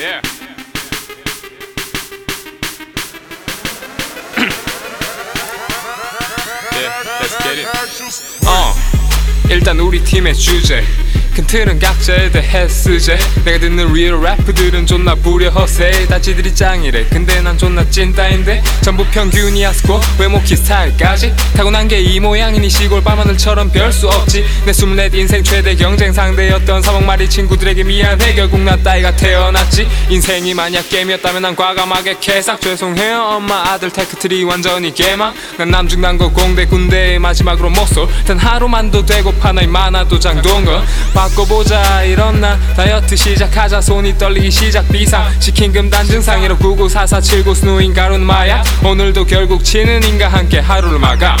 Yeah. yeah, let's get it. 어, 일단 우리 팀의 주제. 큰 틀은 각자에 대해 쓰제. 내가 듣는 real 래퍼들은 존나 부려 허세. 다 지들이 짱이래. 근데 난 존나 찐따인데. 전부 평균이야 스코 외모 키 스타일까지. 타고난 게 이 모양이니 시골 밤하늘처럼 별 수 없지. 내 24 인생 최대 경쟁 상대였던 사억마리 친구들에게 미안해. 결국 나 따위가 태어났지. 인생이 만약 게임이었다면 난 과감하게 쾌삭 죄송해요 엄마. 아들 tech tree 완전히 개망. 난 남중남고 공대 군대의 마지막으로 모쏠 단 하루만도 되고파 나이 많아도 장동건 바꿔보자. 날 다이어트 시작하자. 손이 떨리기 시작. 비상. 시킨 금단 증상. 1 5 9 9 4 4 7 9 스노인 가루는 마약 오늘도 결국 치는 인과 함께 하루를 마감